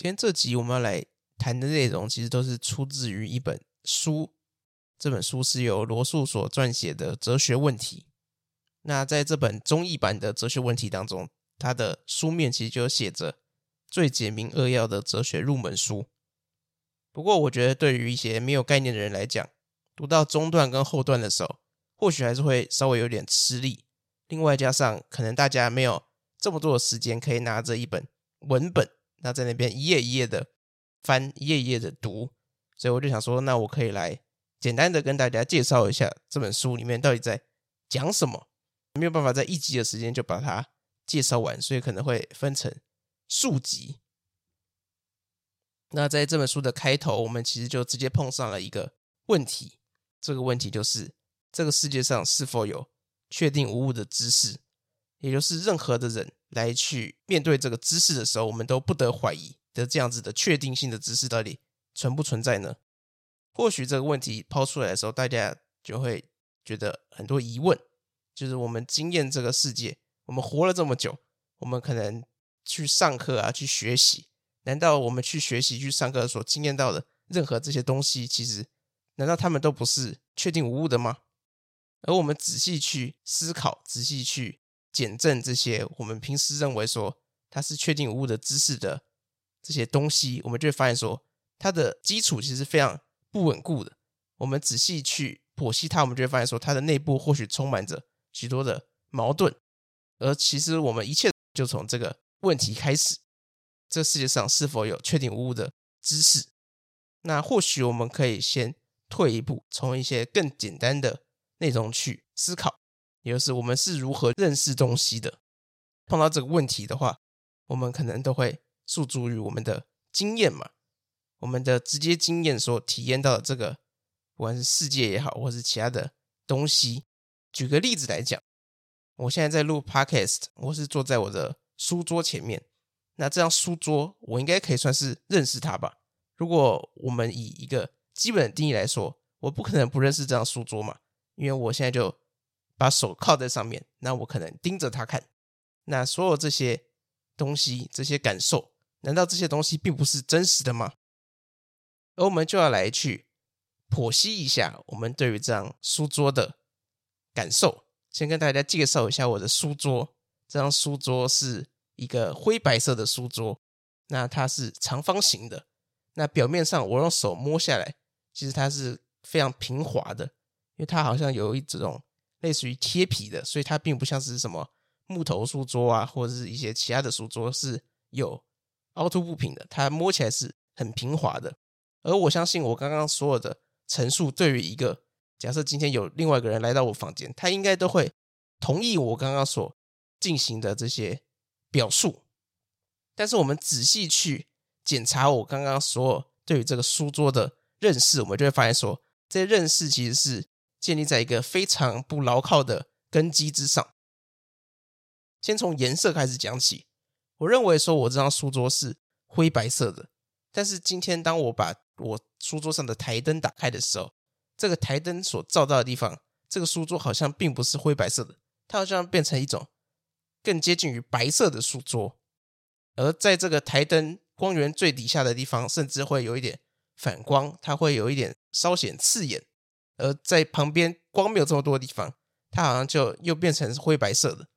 今天这集我们要来谈的内容，其实都是出自于一本书。这本书是由罗素所撰写的《哲学问题》。那在这本中译版的《哲学问题》当中，它的书面其实就写着“最简明扼要的哲学入门书”。不过，我觉得对于一些没有概念的人来讲，读到中段跟后段的时候，或许还是会稍微有点吃力。另外，加上可能大家没有这么多的时间可以拿着一本文本，那在那边一页一页的翻，一页一页的读，所以我就想说，那我可以来简单的跟大家介绍一下这本书里面到底在讲什么。没有办法在一集的时间就把它介绍完，所以可能会分成数集。那在这本书的开头，我们其实就直接碰上了一个问题。这个问题就是：这个世界上是否有确定无误的知识？也就是任何的人来去面对这个知识的时候，我们都不得怀疑的这样子的确定性的知识到底存不存在呢？或许这个问题抛出来的时候，大家就会觉得很多疑问。就是我们经验这个世界，我们活了这么久，我们可能去上课啊，去学习。难道我们去学习、去上课所经验到的任何这些东西，其实难道他们都不是确定无误的吗？而我们仔细去思考、仔细去检证这些我们平时认为说它是确定无误的知识的这些东西，我们就会发现说它的基础其实非常不稳固的。我们仔细去剖析它，我们就会发现说它的内部或许充满着许多的矛盾，而其实我们一切就从这个问题开始。这世界上是否有确定无误的知识？那或许我们可以先退一步，从一些更简单的内容去思考，也就是我们是如何认识东西的。碰到这个问题的话，我们可能都会诉诸于我们的经验嘛，我们的直接经验所体验到的这个，不管是世界也好，或是其他的东西。举个例子来讲，我现在在录 Podcast，我是坐在我的书桌前面。那这张书桌，我应该可以算是认识它吧？如果我们以一个基本的定义来说，我不可能不认识这张书桌嘛，因为我现在就把手靠在上面，那我可能盯着他看。那所有这些东西、这些感受，难道这些东西并不是真实的吗？而我们就要来去剖析一下我们对于这张书桌的感受。先跟大家介绍一下我的书桌，这张书桌是。一个灰白色的书桌，那它是长方形的。那表面上我用手摸下来，其实它是非常平滑的，因为它好像有一种类似于贴皮的，所以它并不像是什么木头书桌啊，或者是一些其他的书桌是有凹凸不平的。它摸起来是很平滑的。而我相信我刚刚所有的陈述，对于一个假设今天有另外一个人来到我房间，他应该都会同意我刚刚所进行的这些。表述，但是我们仔细去检查我刚刚所有对于这个书桌的认识，我们就会发现说，这些认识其实是建立在一个非常不牢靠的根基之上。先从颜色开始讲起，我认为说我这张书桌是灰白色的，但是今天当我把我书桌上的台灯打开的时候，这个台灯所照到的地方，这个书桌好像并不是灰白色的，它好像变成一种。更接近于白色的书桌，而在这个台灯光源最底下的地方，甚至会有一点反光，它会有一点稍显刺眼；而在旁边光没有这么多的地方，它好像就又变成灰白色的。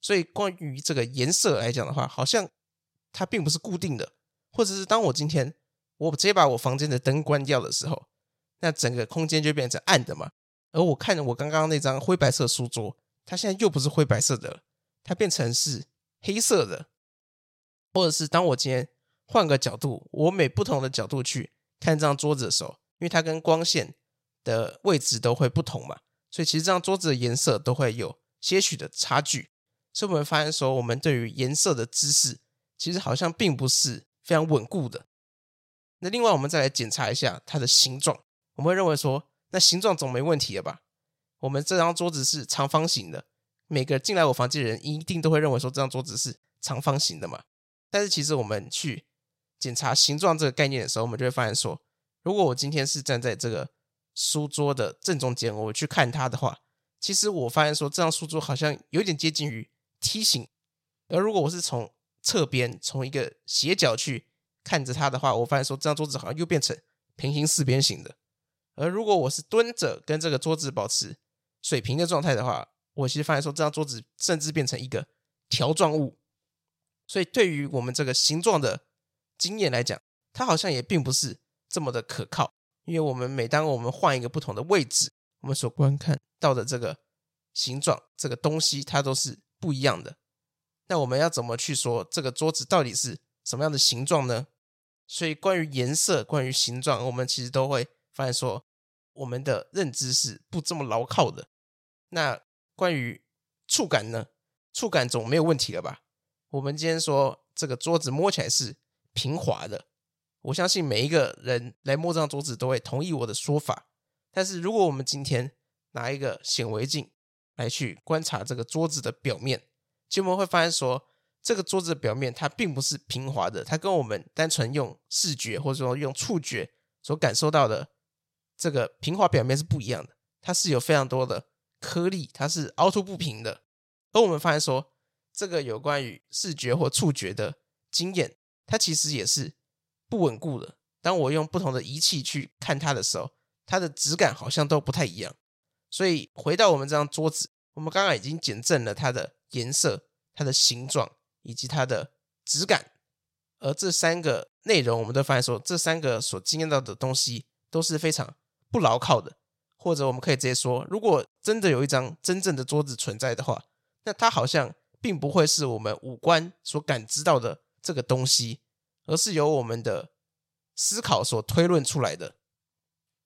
所以，关于这个颜色来讲的话，好像它并不是固定的，或者是当我今天我直接把我房间的灯关掉的时候，那整个空间就变成暗的嘛。而我看着我刚刚那张灰白色书桌，它现在又不是灰白色的了。它变成是黑色的，或者是当我今天换个角度，我每不同的角度去看这张桌子的时候，因为它跟光线的位置都会不同嘛，所以其实这张桌子的颜色都会有些许的差距。所以我们发现说，我们对于颜色的知识其实好像并不是非常稳固的。那另外，我们再来检查一下它的形状，我们会认为说，那形状总没问题了吧？我们这张桌子是长方形的。每个进来我房间的人一定都会认为说，这张桌子是长方形的嘛？但是其实我们去检查形状这个概念的时候，我们就会发现说，如果我今天是站在这个书桌的正中间，我去看它的话，其实我发现说这张书桌好像有点接近于梯形。而如果我是从侧边，从一个斜角去看着它的话，我发现说这张桌子好像又变成平行四边形的。而如果我是蹲着跟这个桌子保持水平的状态的话，我其实发现说这张桌子甚至变成一个条状物。所以对于我们这个形状的经验来讲，它好像也并不是这么的可靠。因为我们每当我们换一个不同的位置，我们所观看到的这个形状、这个东西，它都是不一样的。那我们要怎么去说这个桌子到底是什么样的形状呢？所以关于颜色、关于形状，我们其实都会。发现说，我们的认知是不这么牢靠的。那关于触感呢？触感总没有问题了吧？我们今天说这个桌子摸起来是平滑的，我相信每一个人来摸这张桌子都会同意我的说法。但是如果我们今天拿一个显微镜来去观察这个桌子的表面，其实我们会发现说，这个桌子的表面它并不是平滑的，它跟我们单纯用视觉或者说用触觉所感受到的。这个平滑表面是不一样的，它是有非常多的颗粒，它是凹凸不平的。而我们发现说，这个有关于视觉或触觉的经验，它其实也是不稳固的。当我用不同的仪器去看它的时候，它的质感好像都不太一样。所以回到我们这张桌子，我们刚刚已经减震了它的颜色、它的形状以及它的质感。而这三个内容，我们都发现说，这三个所经验到的东西都是非常。不牢靠的，或者我们可以直接说，如果真的有一张真正的桌子存在的话，那它好像并不会是我们五官所感知到的这个东西，而是由我们的思考所推论出来的。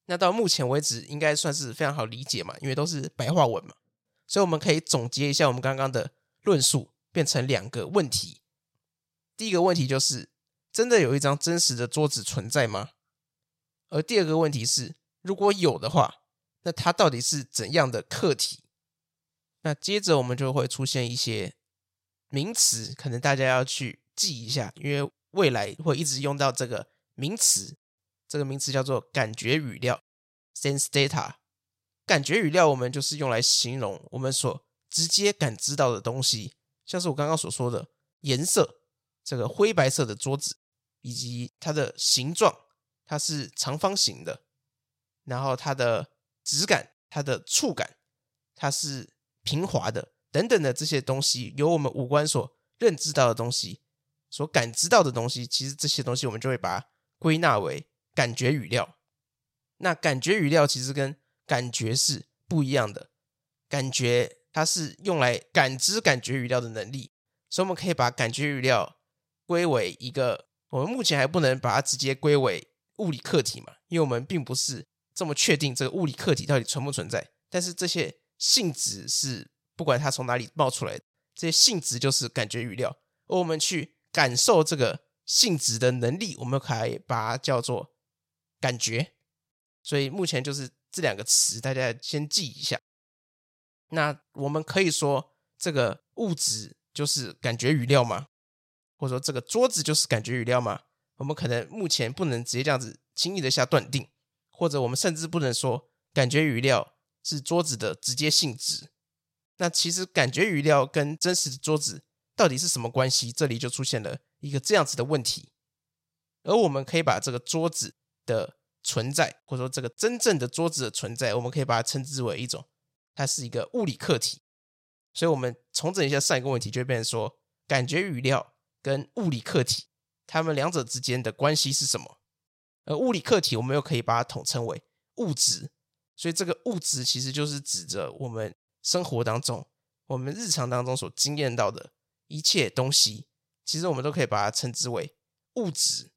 那到目前为止，应该算是非常好理解嘛，因为都是白话文嘛，所以我们可以总结一下我们刚刚的论述，变成两个问题。第一个问题就是，真的有一张真实的桌子存在吗？而第二个问题是，如果有的话，那它到底是怎样的客体？那接着我们就会出现一些名词，可能大家要去记一下，因为未来会一直用到这个名词。这个名词叫做感觉语料 （sense data）。感觉语料我们就是用来形容我们所直接感知到的东西，像是我刚刚所说的颜色，这个灰白色的桌子，以及它的形状，它是长方形的。然后它的质感、它的触感，它是平滑的，等等的这些东西，由我们五官所认知到的东西，所感知到的东西，其实这些东西我们就会把它归纳为感觉语料。那感觉语料其实跟感觉是不一样的，感觉它是用来感知感觉语料的能力，所以我们可以把感觉语料归为一个，我们目前还不能把它直接归为物理客体嘛，因为我们并不是。这么确定这个物理客体到底存不存在？但是这些性质是不管它从哪里冒出来，这些性质就是感觉语料。而我们去感受这个性质的能力，我们可以把它叫做感觉。所以目前就是这两个词，大家先记一下。那我们可以说这个物质就是感觉语料吗？或者说这个桌子就是感觉语料吗？我们可能目前不能直接这样子轻易的下断定。或者我们甚至不能说感觉语料是桌子的直接性质。那其实感觉语料跟真实的桌子到底是什么关系？这里就出现了一个这样子的问题。而我们可以把这个桌子的存在，或者说这个真正的桌子的存在，我们可以把它称之为一种，它是一个物理客体。所以，我们重整一下上一个问题，就会变成说，感觉语料跟物理客体，它们两者之间的关系是什么？而物理客体，我们又可以把它统称为物质，所以这个物质其实就是指着我们生活当中、我们日常当中所经验到的一切东西，其实我们都可以把它称之为物质。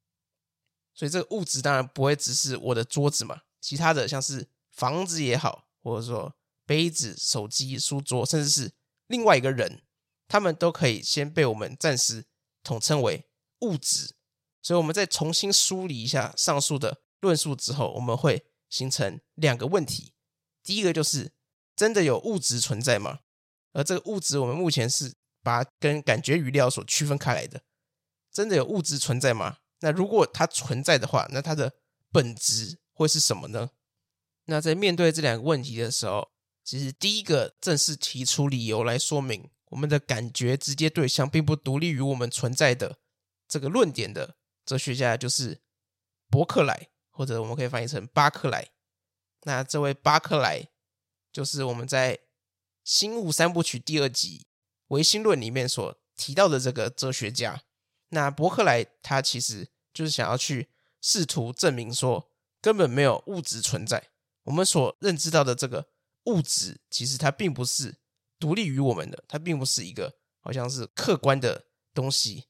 所以这个物质当然不会只是我的桌子嘛，其他的像是房子也好，或者说杯子、手机、书桌，甚至是另外一个人，他们都可以先被我们暂时统称为物质。所以，我们再重新梳理一下上述的论述之后，我们会形成两个问题。第一个就是，真的有物质存在吗？而这个物质，我们目前是把跟感觉语料所区分开来的。真的有物质存在吗？那如果它存在的话，那它的本质会是什么呢？那在面对这两个问题的时候，其实第一个正式提出理由来说明我们的感觉直接对象并不独立于我们存在的这个论点的哲学家，就是伯克莱，或者我们可以翻译成巴克莱。那这位巴克莱，就是我们在《新物三部曲》第二集《唯心论》里面所提到的这个哲学家。那伯克莱他其实就是想要去试图证明说，根本没有物质存在。我们所认知到的这个物质，其实它并不是独立于我们的，它并不是一个好像是客观的东西，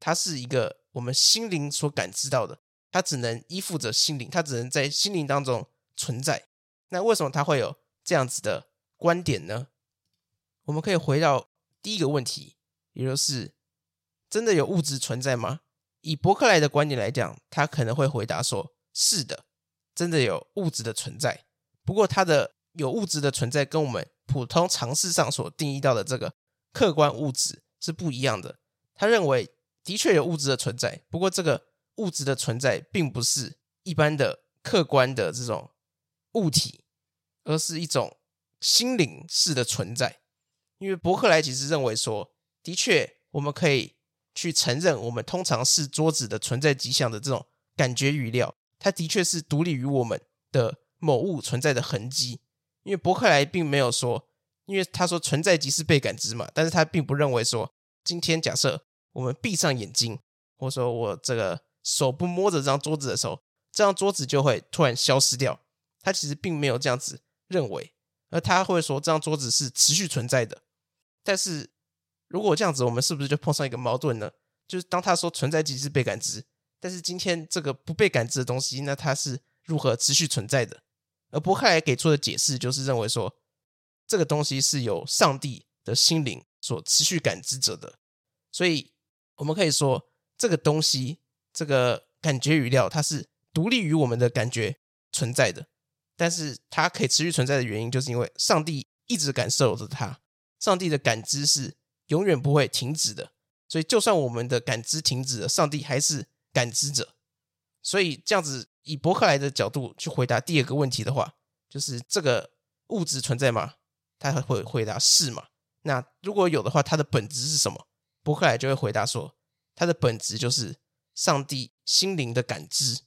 它是一个我们心灵所感知到的，它只能依附着心灵，它只能在心灵当中。存在，那为什么他会有这样子的观点呢？我们可以回到第一个问题，也就是真的有物质存在吗？以伯克莱的观点来讲，他可能会回答说：是的，真的有物质的存在。不过，他的有物质的存在跟我们普通常识上所定义到的这个客观物质是不一样的。他认为的确有物质的存在，不过这个物质的存在并不是一般的客观的这种。物体，而是一种心灵式的存在。因为伯克莱其实认为说，的确我们可以去承认，我们通常是桌子的存在迹象的这种感觉语料，它的确是独立于我们的某物存在的痕迹。因为伯克莱并没有说，因为他说存在即是被感知嘛，但是他并不认为说，今天假设我们闭上眼睛，或者说我这个手不摸着这张桌子的时候，这张桌子就会突然消失掉。他其实并没有这样子认为，而他会说这张桌子是持续存在的。但是如果这样子，我们是不是就碰上一个矛盾呢？就是当他说存在即是被感知，但是今天这个不被感知的东西，那它是如何持续存在的？而伯克莱给出的解释就是认为说，这个东西是由上帝的心灵所持续感知着的。所以我们可以说，这个东西，这个感觉语料，它是独立于我们的感觉存在的。但是它可以持续存在的原因，就是因为上帝一直感受着它，上帝的感知是永远不会停止的。所以，就算我们的感知停止了，上帝还是感知者。所以，这样子以伯克莱的角度去回答第二个问题的话，就是这个物质存在吗？他会回答是吗？那如果有的话，它的本质是什么？伯克莱就会回答说，它的本质就是上帝心灵的感知。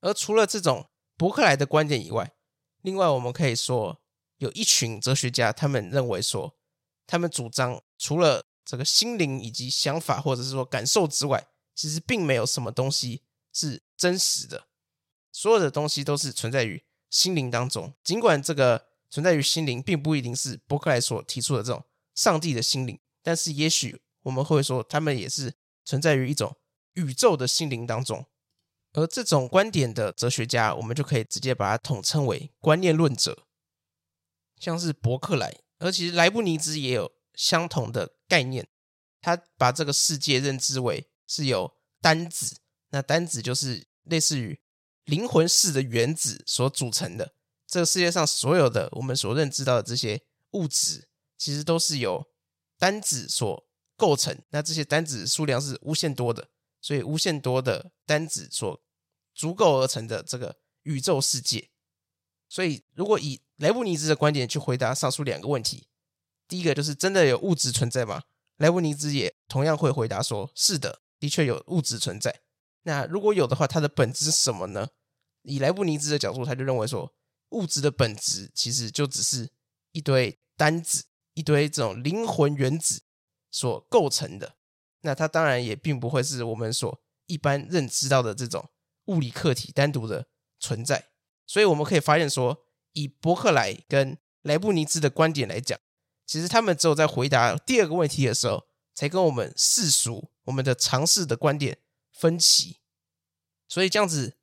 而除了这种。伯克莱的观点以外，另外我们可以说，有一群哲学家，他们认为说，他们主张除了这个心灵以及想法或者是说感受之外，其实并没有什么东西是真实的，所有的东西都是存在于心灵当中。尽管这个存在于心灵，并不一定是伯克莱所提出的这种上帝的心灵，但是也许我们会说，他们也是存在于一种宇宙的心灵当中。而这种观点的哲学家，我们就可以直接把它统称为观念论者，像是伯克莱。而其实莱布尼兹也有相同的概念，他把这个世界认知为是由单子，那单子就是类似于灵魂式的原子所组成的。这个世界上所有的我们所认知到的这些物质，其实都是由单子所构成。那这些单子数量是无限多的，所以无限多的单子所足够而成的这个宇宙世界，所以如果以莱布尼兹的观点去回答上述两个问题，第一个就是真的有物质存在吗？莱布尼兹也同样会回答说：是的，的确有物质存在。那如果有的话，它的本质是什么呢？以莱布尼兹的角度，他就认为说，物质的本质其实就只是一堆单子，一堆这种灵魂原子所构成的。那它当然也并不会是我们所一般认知到的这种。物理客体单独的存在，所以我们可以发现说，以伯克莱跟莱布尼兹的观点来讲，其实他们只有在回答第二个问题的时候，才跟我们世俗、我们的常识的观点分歧。所以这样子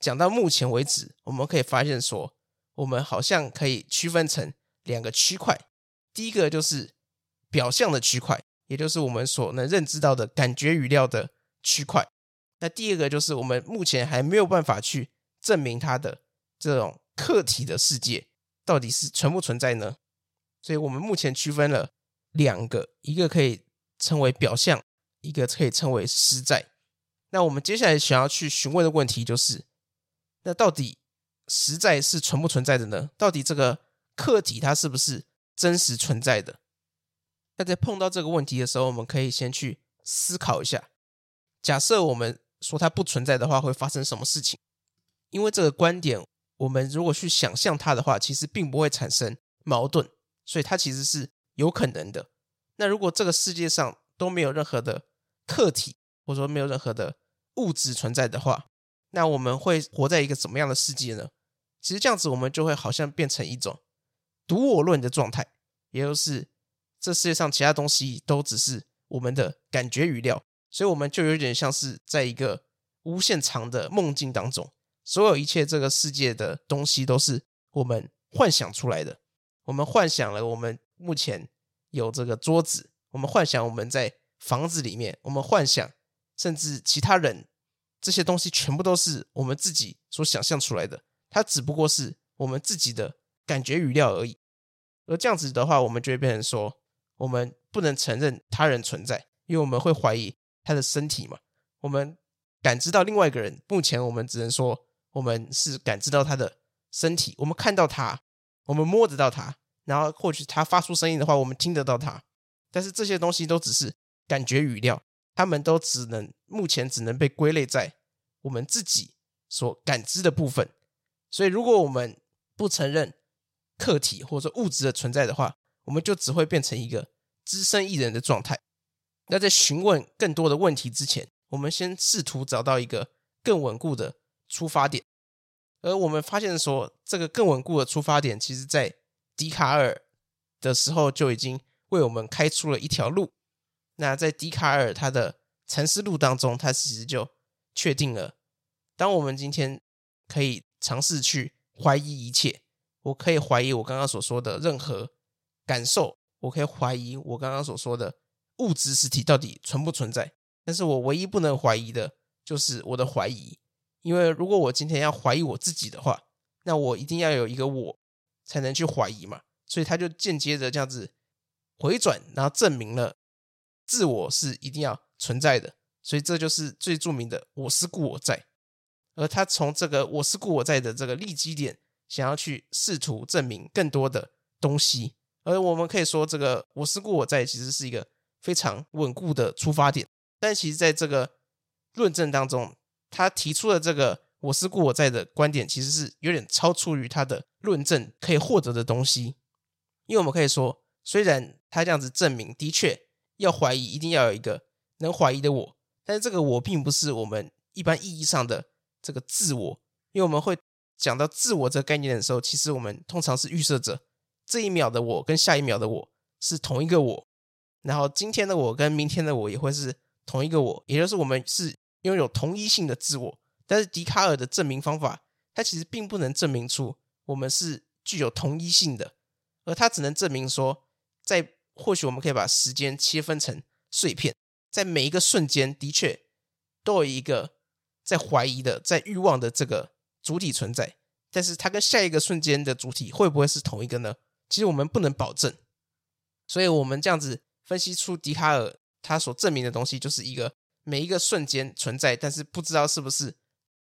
讲到目前为止，我们可以发现说，我们好像可以区分成两个区块。第一个就是表象的区块，也就是我们所能认知到的感觉语料的区块。那第二个就是我们目前还没有办法去证明它的这种客体的世界到底是存不存在呢？所以我们目前区分了两个，一个可以称为表象，一个可以称为实在。那我们接下来想要去询问的问题就是，那到底实在是存不存在的呢？到底这个客体它是不是真实存在的？那在碰到这个问题的时候，我们可以先去思考一下：假设我们说它不存在的话，会发生什么事情？因为这个观点，我们如果去想象它的话，其实并不会产生矛盾，所以它其实是有可能的。那如果这个世界上都没有任何的客体，或者说没有任何的物质存在的话，那我们会活在一个怎么样的世界呢？其实这样子，我们就会好像变成一种独我论的状态，也就是这世界上其他东西都只是我们的感觉语料，所以我们就有点像是在一个无限长的梦境当中。所有一切这个世界的东西都是我们幻想出来的。我们幻想了，我们目前有这个桌子，我们幻想我们在房子里面，我们幻想甚至其他人，这些东西全部都是我们自己所想象出来的。它只不过是我们自己的感觉语料而已。而这样子的话，我们就会变成说，我们不能承认他人存在，因为我们会怀疑他的身体嘛。我们感知到另外一个人，目前我们只能说。我们是感知到他的身体，我们看到他，我们摸得到他，然后或许他发出声音的话，我们听得到他。但是这些东西都只是感觉语料，他们都只能目前只能被归类在我们自己所感知的部分。所以，如果我们不承认客体或者物质的存在的话，我们就只会变成一个只身一人的状态。那在询问更多的问题之前，我们先试图找到一个更稳固的。出发点，而我们发现说，这个更稳固的出发点，其实在笛卡尔的时候就已经为我们开出了一条路。那在笛卡尔他的沉思录当中，他其实就确定了，当我们今天可以尝试去怀疑一切，我可以怀疑我刚刚所说的任何感受，我可以怀疑我刚刚所说的物质实体到底存不存在，但是我唯一不能怀疑的就是我的怀疑。因为如果我今天要怀疑我自己的话，那我一定要有一个我才能去怀疑嘛，所以他就间接的这样子回转，然后证明了自我是一定要存在的，所以这就是最著名的“我思故我在”。而他从这个“我思故我在”的这个立基点，想要去试图证明更多的东西。而我们可以说，这个“我思故我在”其实是一个非常稳固的出发点，但其实在这个论证当中。他提出的这个“我思故我在”的观点，其实是有点超出于他的论证可以获得的东西。因为我们可以说，虽然他这样子证明的确要怀疑，一定要有一个能怀疑的我，但是这个我并不是我们一般意义上的这个自我。因为我们会讲到自我这个概念的时候，其实我们通常是预设着这一秒的我跟下一秒的我是同一个我，然后今天的我跟明天的我也会是同一个我，也就是我们是。拥有同一性的自我，但是笛卡尔的证明方法，它其实并不能证明出我们是具有同一性的，而它只能证明说，在或许我们可以把时间切分成碎片，在每一个瞬间的确都有一个在怀疑的、在欲望的这个主体存在，但是它跟下一个瞬间的主体会不会是同一个呢？其实我们不能保证，所以我们这样子分析出笛卡尔他所证明的东西，就是一个。每一个瞬间存在，但是不知道是不是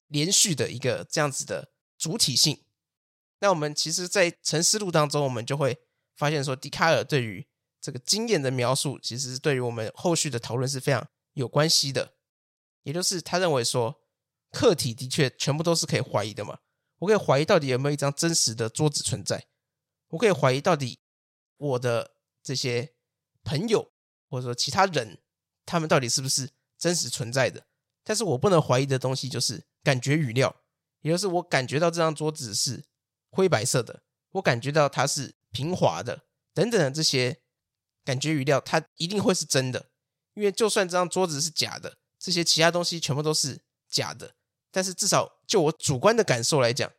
连续的一个这样子的主体性。那我们其实，在沉思录当中，我们就会发现说，笛卡尔对于这个经验的描述，其实对于我们后续的讨论是非常有关系的。也就是他认为说，客体的确全部都是可以怀疑的嘛。我可以怀疑到底有没有一张真实的桌子存在，我可以怀疑到底我的这些朋友或者说其他人，他们到底是不是。真实存在的，但是我不能怀疑的东西就是感觉语料，也就是我感觉到这张桌子是灰白色的，我感觉到它是平滑的，等等的这些感觉语料，它一定会是真的，因为就算这张桌子是假的，这些其他东西全部都是假的，但是至少就我主观的感受来讲，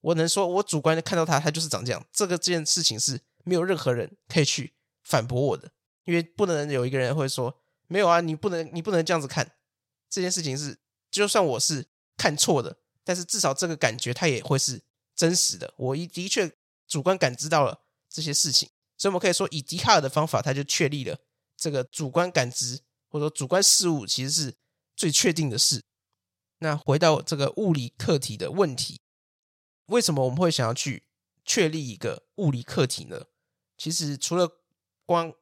我能说我主观的看到它，它就是长这样，这个这件事情是没有任何人可以去反驳我的，因为不能有一个人会说。没有啊，你不能，你不能这样子看这件事情是，就算我是看错的，但是至少这个感觉它也会是真实的。我一的确主观感知到了这些事情，所以我们可以说，以笛卡尔的方法，他就确立了这个主观感知或者说主观事物其实是最确定的事。那回到这个物理课题的问题，为什么我们会想要去确立一个物理课题呢？其实除了光，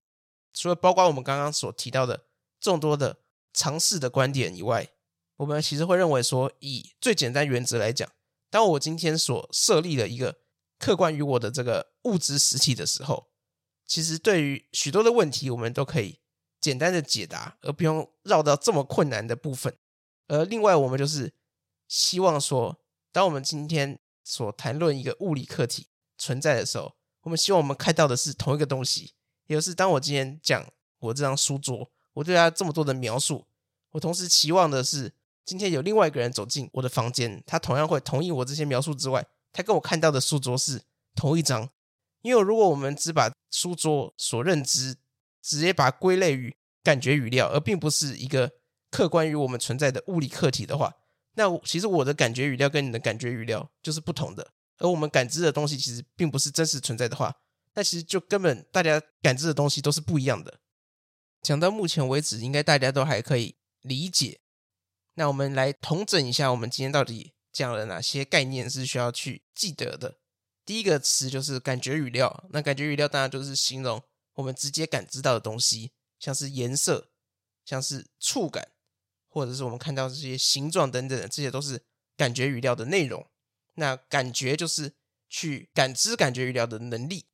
除了包括我们刚刚所提到的众多的尝试的观点以外，我们其实会认为说，以最简单原则来讲，当我今天所设立的一个客观于我的这个物质实体的时候，其实对于许多的问题，我们都可以简单的解答，而不用绕到这么困难的部分。而另外，我们就是希望说，当我们今天所谈论一个物理课题存在的时候，我们希望我们看到的是同一个东西，也就是当我今天讲我这张书桌，我对它这么多的描述，我同时期望的是，今天有另外一个人走进我的房间，他同样会同意我这些描述之外，他跟我看到的书桌是同一张。因为如果我们只把书桌所认知直接把它归类于感觉语料，而并不是一个。客观于我们存在的物理课题的话，那其实我的感觉语料跟你的感觉语料就是不同的，而我们感知的东西其实并不是真实存在的话，那其实就根本大家感知的东西都是不一样的。讲到目前为止，应该大家都还可以理解。那我们来统整一下，我们今天到底讲了哪些概念是需要去记得的。第一个词就是感觉语料，那感觉语料当然就是形容我们直接感知到的东西，像是颜色，像是触感。或者是我们看到这些形状等等，这些都是感觉语料的内容。那感觉就是去感知感觉语料的能力。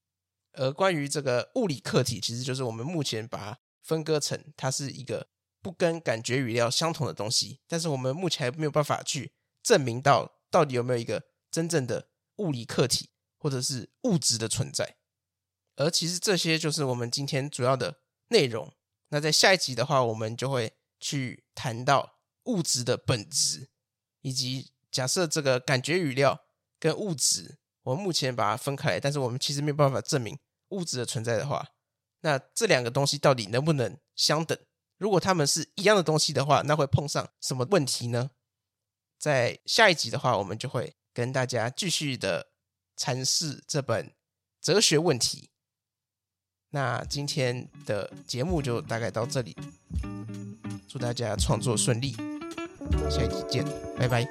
而关于这个物理课题，其实就是我们目前把它分割成它是一个不跟感觉语料相同的东西。但是我们目前还没有办法去证明到到底有没有一个真正的物理客体或者是物质的存在。而其实这些就是我们今天主要的内容。那在下一集的话，我们就会。去谈到物质的本质，以及假设这个感觉语料跟物质，我们目前把它分开来，但是我们其实没有办法证明物质的存在的话，那这两个东西到底能不能相等？如果它们是一样的东西的话那会碰上什么问题呢？在下一集的话我们就会跟大家继续的阐释这本哲学问题。那今天的节目就大概到这里祝大家创作顺利下一期见拜拜。